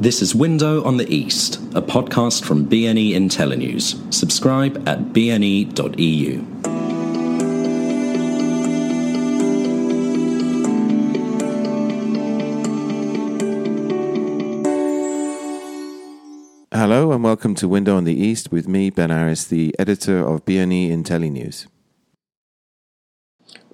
This is Window on the East, a podcast from BNE IntelliNews. Subscribe at bne.eu. Hello and welcome to Window on the East with me, Ben Aris, the editor of BNE IntelliNews.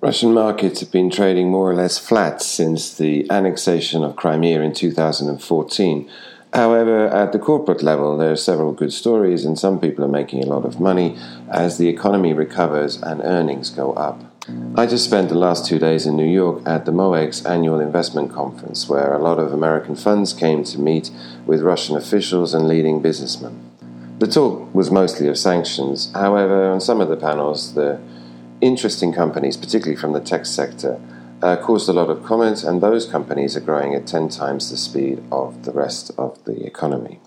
Russian markets have been trading more or less flat since the annexation of Crimea in 2014. However, at the corporate level, there are several good stories, and some people are making a lot of money as the economy recovers and earnings go up. I just spent the last two days in New York at the MOEX annual investment conference, where a lot of American funds came to meet with Russian officials and leading businessmen. The talk was mostly of sanctions. However, on some of the panels, the interesting companies, particularly from the tech sector, uh, caused a lot of comments, and those companies are growing at 10 times the speed of the rest of the economy.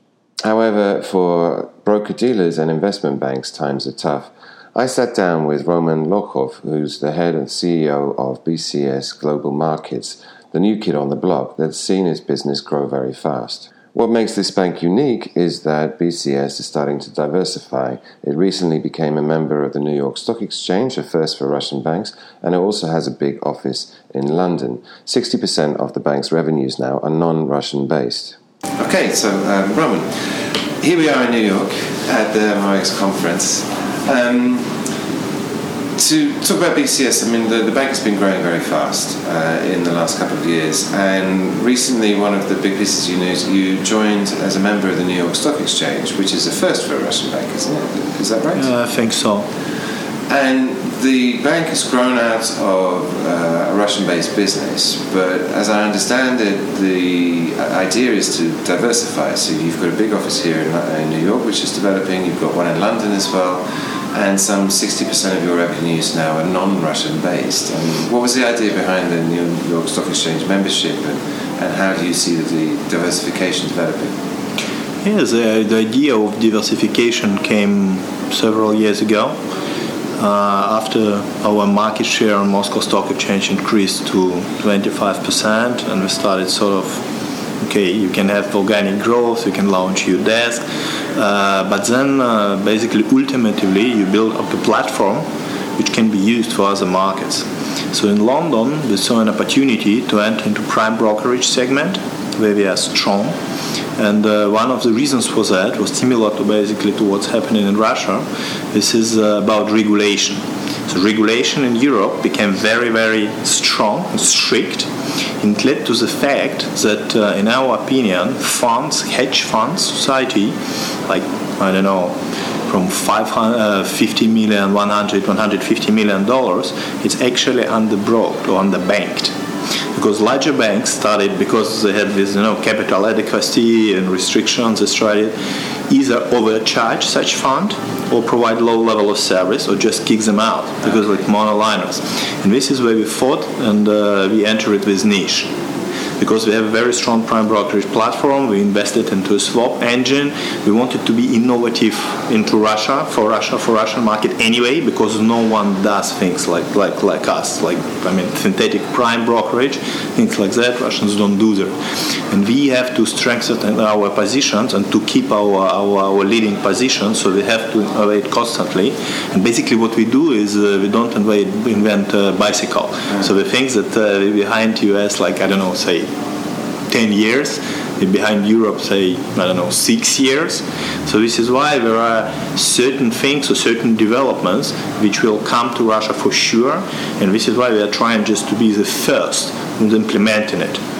However, for broker dealers and investment banks, times are tough. I sat down with Roman Lokhov, who's the head and CEO of BCS Global Markets, the new kid on the block that's seen his business grow very fast. What makes this bank unique is that BCS is starting to diversify. It recently became a member of the New York Stock Exchange, a first for Russian banks, and it also has a big office in London. 60% of the bank's revenues now are non Russian based. Okay, so um, Roman, here we are in New York at the MOEX conference. Um, to talk about BCS, I mean, the, the bank has been growing very fast uh, in the last couple of years. And recently, one of the big pieces you news, you joined as a member of the New York Stock Exchange, which is a first for a Russian bank, isn't it? Is that right? I think so. And the bank has grown out of uh, a Russian based business, but as I understand it, the idea is to diversify. So you've got a big office here in, in New York, which is developing, you've got one in London as well and some 60% of your revenues now are non-Russian based. And what was the idea behind the New York Stock Exchange membership, and, and how do you see the diversification developing? The, the idea of diversification came several years ago. Uh, after our market share on Moscow Stock Exchange increased to 25%, and we started sort of, okay, you can have organic growth, you can launch your desk, uh, but then uh, basically ultimately you build up a platform which can be used for other markets. So in London we saw an opportunity to enter into prime brokerage segment where we are strong. And uh, one of the reasons for that was similar to basically to what's happening in Russia. This is uh, about regulation. So regulation in Europe became very, very strong and strict it led to the fact that, uh, in our opinion, funds, hedge funds, society, like, I don't know, from 550 uh, 100, 150 million dollars, it's actually underbroked or underbanked. Because larger banks started because they had this, you know, capital adequacy and restrictions. They started either overcharge such fund or provide low level of service or just kick them out because like monoliners. And this is where we fought and uh, we entered with niche because we have a very strong prime brokerage platform. We invested into a swap engine. We wanted to be innovative into Russia for Russia for Russian market anyway because no one does things like like like us. Like I mean synthetic prime brokerage, things like that. Russians don't do that, and we have to strengthen our positions and to keep our our, our leading position. So we have to innovate constantly. And basically, what we do is uh, we don't invent, a bicycle. So the things that uh, behind US, like I don't know, say 10 years, behind Europe, say, I don't know, six years. So this is why there are certain things or certain developments which will come to Russia for sure, and this is why we are trying just to be the first in implementing it.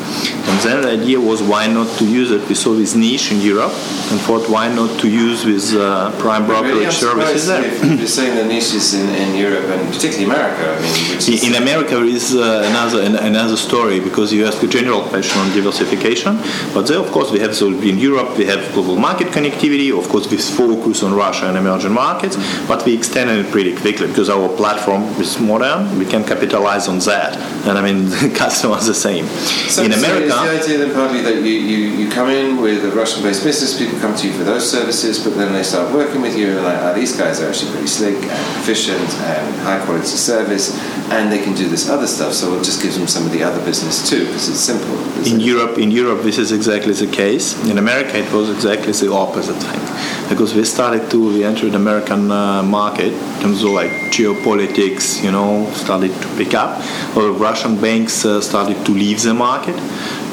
And then the idea was why not to use it? We saw this niche in Europe and thought why not to use with uh, prime brokerage really services there. You're saying the niches in, in Europe and particularly America. I mean, in America there is uh, another another story because you ask a general question on diversification, but there of course we have so in Europe we have global market connectivity. Of course we focus on Russia and emerging markets, but we extended it pretty quickly because our platform is modern. We can capitalize on that, and I mean the customers the same. So in America, so is the idea then partly that you, you, you come in with a Russian-based business, people come to you for those services, but then they start working with you, and like, oh, these guys are actually pretty slick and efficient and high quality service, and they can do this other stuff. So it just gives them some of the other business too, because it's simple. In? Europe, in Europe, this is exactly the case. In America, it was exactly the opposite thing, because we started to we entered the American uh, market in terms of like geopolitics, you know, started to pick up. Or Russian banks uh, started to leave the market,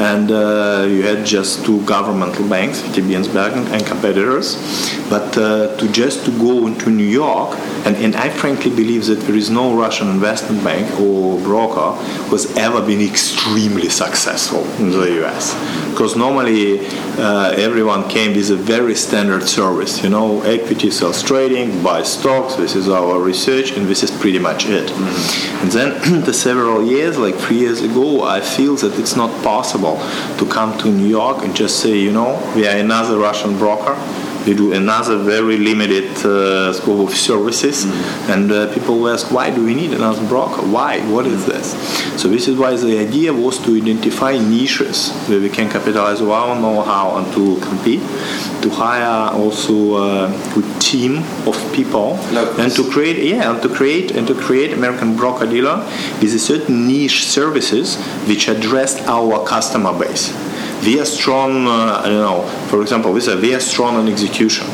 and uh, you had just two governmental banks, and and competitors. But uh, to just to go into New York, and, and I frankly believe that there is no Russian investment bank or broker who has ever been extremely successful in the US. Because normally uh, everyone came with a very standard service, you know, equity sales trading, buy stocks, this is our research, and this is pretty much it. Mm-hmm. And then the several years, like three years ago, I feel that it's not possible to come to New York and just say, you know, we are another Russian broker we do another very limited uh, scope of services, mm-hmm. and uh, people ask, why do we need another broker? Why? What is this? So this is why the idea was to identify niches where we can capitalize our know-how and to compete, to hire also a good team of people, Locals. and to create, yeah, and to create and to create American broker dealer with a certain niche services which addressed our customer base we are strong, uh, you know, for example, we say we are strong on execution.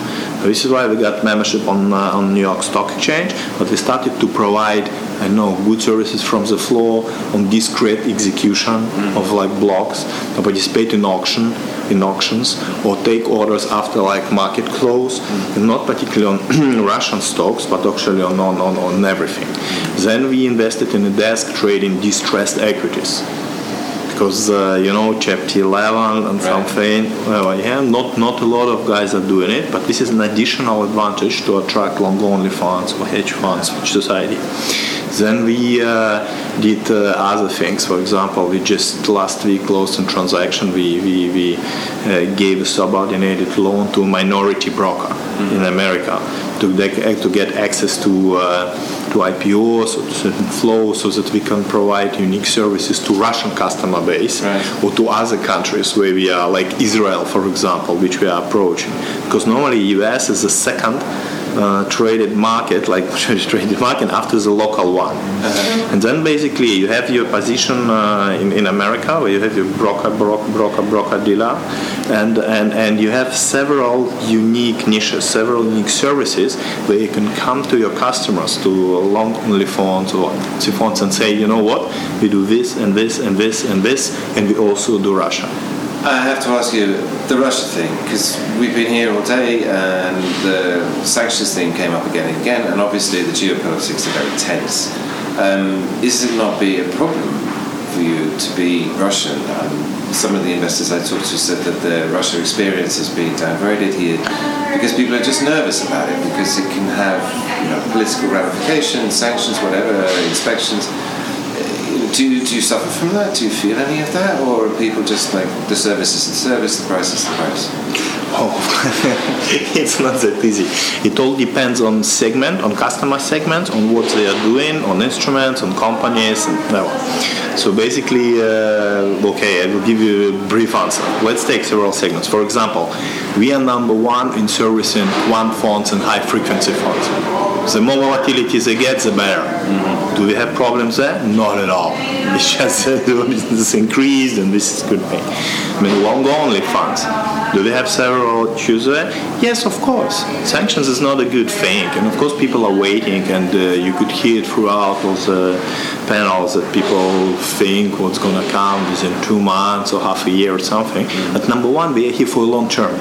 This is why we got membership on, uh, on New York Stock Exchange, but we started to provide, I know, good services from the floor on discrete execution mm-hmm. of like blocks, participate in auction, in auctions, or take orders after like market close, mm-hmm. not particularly on Russian stocks, but actually on, on, on, on everything. Then we invested in a desk trading distressed equities because uh, you know chapter 11 and right. something well yeah not not a lot of guys are doing it but this is an additional advantage to attract long only funds or hedge funds for society then we uh, did uh, other things. For example, we just last week closed a transaction. We, we, we uh, gave a subordinated loan to a minority broker mm-hmm. in America to, to get access to uh, to IPOs or to certain flows so that we can provide unique services to Russian customer base right. or to other countries where we are like Israel for example which we are approaching because normally US is the second uh, traded market, like traded market, after the local one. Uh-huh. And then basically you have your position uh, in, in America where you have your broker, broker, broker, broker dealer, and, and, and you have several unique niches, several unique services where you can come to your customers, to long only phones or phones and say, you know what, we do this and this and this and this, and we also do Russia. I have to ask you the Russia thing because we've been here all day and the sanctions thing came up again and again, and obviously the geopolitics are very tense. Um, is it not be a problem for you to be Russian? Um, some of the investors I talked to said that the Russia experience has been downgraded here because people are just nervous about it because it can have you know, political ramifications, sanctions, whatever, inspections do you, do you suffer from that? Do you feel any of that, or are people just like the service is the service, the price is the price? Oh, it's not that easy. It all depends on segment, on customer segments, on what they are doing, on instruments, on companies, and whatever. So basically, uh, okay, I will give you a brief answer. Let's take several segments. For example, we are number one in servicing quant funds and high frequency funds. The more volatility they get, the better. Mm-hmm. Do we have problems there? Not at all. It's just this increased and this is good thing. I mean, long only funds. Do they have several choosers? Yes, of course. Sanctions is not a good thing, and of course people are waiting, and uh, you could hear it throughout all the panels that people think what's going to come within two months or half a year or something. But number one, we are here for long term.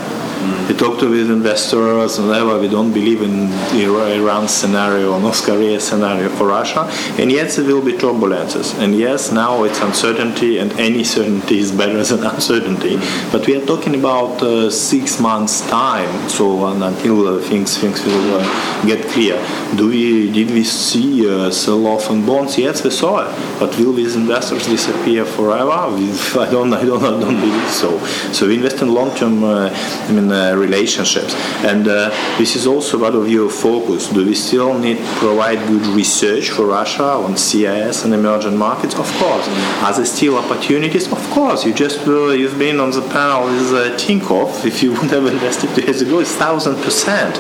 We talk to with investors and whatever. We don't believe in Iran scenario or North Korea scenario for Russia. And yes, there will be turbulences. And yes, now it's uncertainty, and any certainty is better than uncertainty. But we are talking about uh, six months time. So until uh, things things will uh, get clear. Do we did we see a sell off in bonds? Yes, we saw it. But will these investors disappear forever? I don't I don't I don't believe so. So we invest in long term. Uh, I mean uh, relationships. And uh, this is also part of your focus. Do we still need to provide good research for Russia on CIS and emerging markets? Of course. Are there still opportunities? Of course. You just uh, you've been on the panel with uh, Tinkoff. If you would have invested two years ago, it's thousand percent.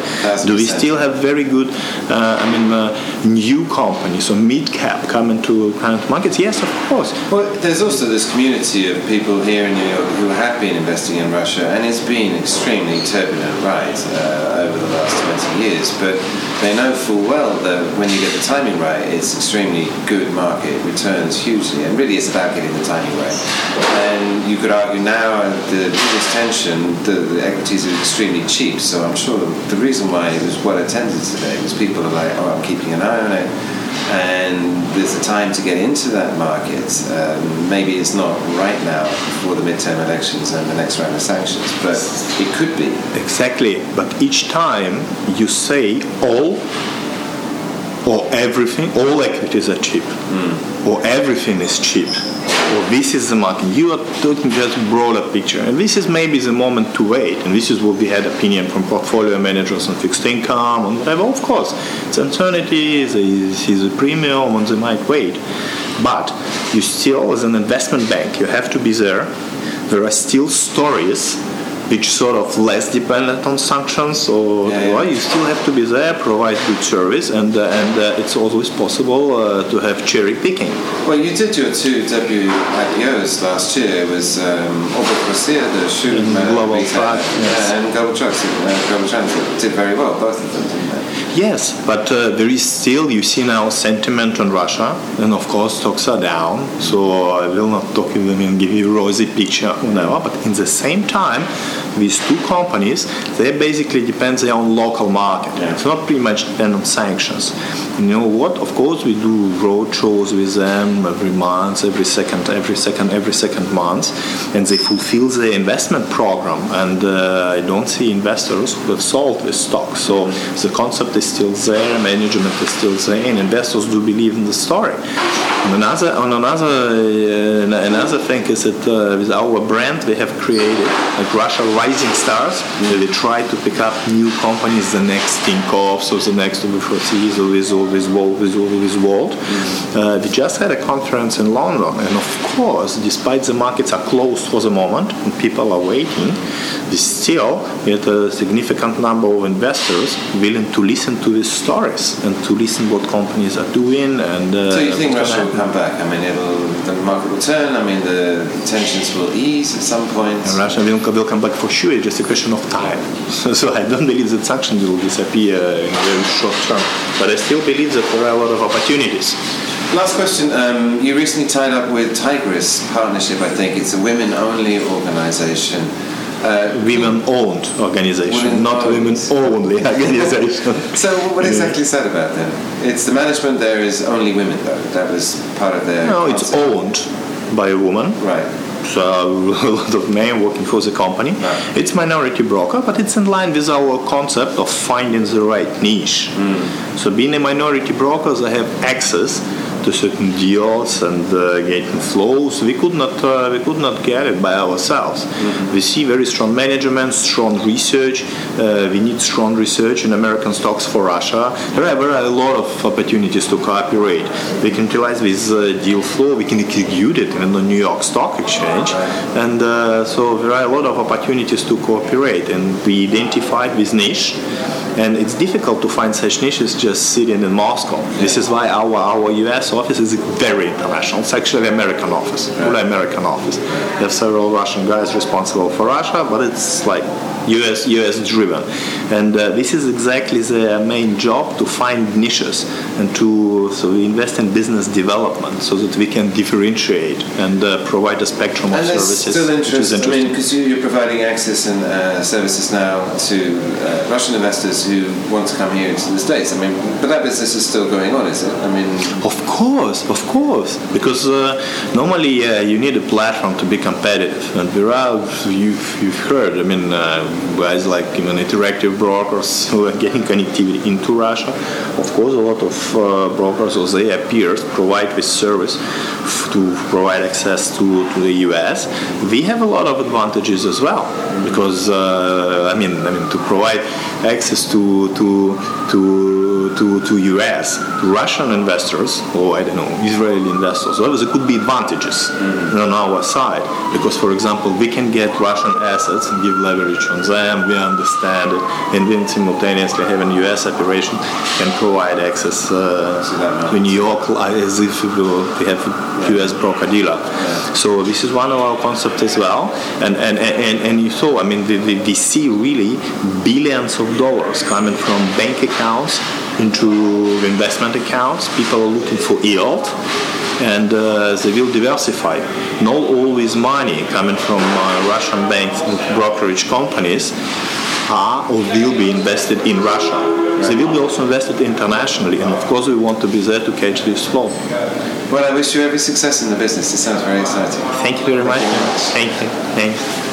Do we still have very good, uh, I mean, uh, new companies or mid cap coming to current markets? Yes, of course. Well, there's also this community of people here in New York who have been investing in Russia, and it's been extremely turbulent ride uh, over the last 20 years. But they know full well that when you get the timing right, it's extremely good market, returns hugely, and really it's about getting the timing right. And you could argue now at the biggest tension, the, the equities are extremely cheap. So I'm sure the reason why it was well attended today was people are like, oh, I'm keeping an eye on it and there's a time to get into that market. Um, maybe it's not right now before the midterm elections and the next round of sanctions, but it could be. Exactly. But each time you say all or everything, all equities are cheap, mm. or everything is cheap, or this is the market. You are talking just broader picture, and this is maybe the moment to wait. And this is what we had opinion from portfolio managers on fixed income and whatever. Of course, it's uncertainty, is a premium, and they might wait. But you still, as an investment bank, you have to be there. There are still stories which sort of less dependent on sanctions, or yeah, yeah. you still have to be there, provide good service, and uh, and uh, it's always possible uh, to have cherry picking. Well, you did your two debut IPOs last year. It was um, the shoe global truck, yes. and Global Trucks, Global Transit did very well, both of them, didn't they? Yes, but uh, there is still, you see now, sentiment on Russia, and of course, stocks are down. So I will not talk with them and give you a rosy picture, whatever. But in the same time, these two companies, they basically depend on local market. Yeah. It's not pretty much depend on sanctions. You know what? Of course, we do road shows with them every month, every second, every second, every second month, and they fulfill the investment program. And uh, I don't see investors who have sold this stock. So the concept is still there, management is still there, and investors do believe in the story. And another, on another, uh, another thing is that uh, with our brand, we have created like Russia Rising Stars. We try to pick up new companies, the next Tinkoff, so the next Overseas, or with with Walt, with, with Walt. Mm. Uh, we just had a conference in London, and of course, despite the markets are closed for the moment and people are waiting, we still get a significant number of investors willing to listen to these stories and to listen what companies are doing. And uh, so you think Russia will come back? I mean, it'll the market will turn. I mean, the tensions will ease at some point. And Russia will, will come back for sure. It's just a question of time. so I don't believe that sanctions will disappear in a very short term, but I still believe that there are a lot of opportunities. Last question. Um, you recently tied up with Tigress Partnership, I think. It's a women only organization. Uh, women owned organization, not women only organization. so, what exactly is that about then? It's the management there is only women, though. That was part of their. No, concept. it's owned by a woman. Right. So a lot of men working for the company. Right. It's minority broker, but it's in line with our concept of finding the right niche. Mm. So being a minority broker, they have access to certain deals and uh, getting flows. We could not uh, we could not get it by ourselves. Mm-hmm. We see very strong management, strong research. Uh, we need strong research in American stocks for Russia. There are, there are a lot of opportunities to cooperate. We can utilize this uh, deal flow. We can execute it in the New York Stock Exchange, and uh, so there are a lot of opportunities to cooperate. And we identified this niche and it's difficult to find such niches just sitting in Moscow. This is why our, our US office is very international. It's actually American office, fully American office. We have several Russian guys responsible for Russia, but it's like US US driven, and uh, this is exactly the main job to find niches and to so we invest in business development so that we can differentiate and uh, provide a spectrum and of services. Still interest, I mean, because you, are providing access and uh, services now to uh, Russian investors who want to come here into the states. I mean, but that business is still going on, is it? I mean, course of course, because uh, normally uh, you need a platform to be competitive, and there are you've, you've heard. I mean, uh, guys like even interactive brokers who are getting connectivity into Russia. Of course, a lot of uh, brokers or their peers provide this service to provide access to, to the US. We have a lot of advantages as well because uh, I mean, I mean to provide access to to to to, to US to Russian investors or I don't know Israeli investors. Well, there could be advantages on our side because, for example, we can get Russian assets and give leverage on them. We understand it, and then simultaneously having US operation can provide access uh, to New York as if we have a US broker dealer. So this is one of our concepts as well, and and and, and you saw. I mean, we, we see really billions of dollars coming from bank accounts into investment accounts. People are looking for yield, and uh, they will diversify. Not always money coming from uh, Russian banks and brokerage companies are or will be invested in Russia. They will be also invested internationally, and of course, we want to be there to catch this flow. Well, I wish you every success in the business. It sounds very exciting. Thank you very much. Thank you. Thank you.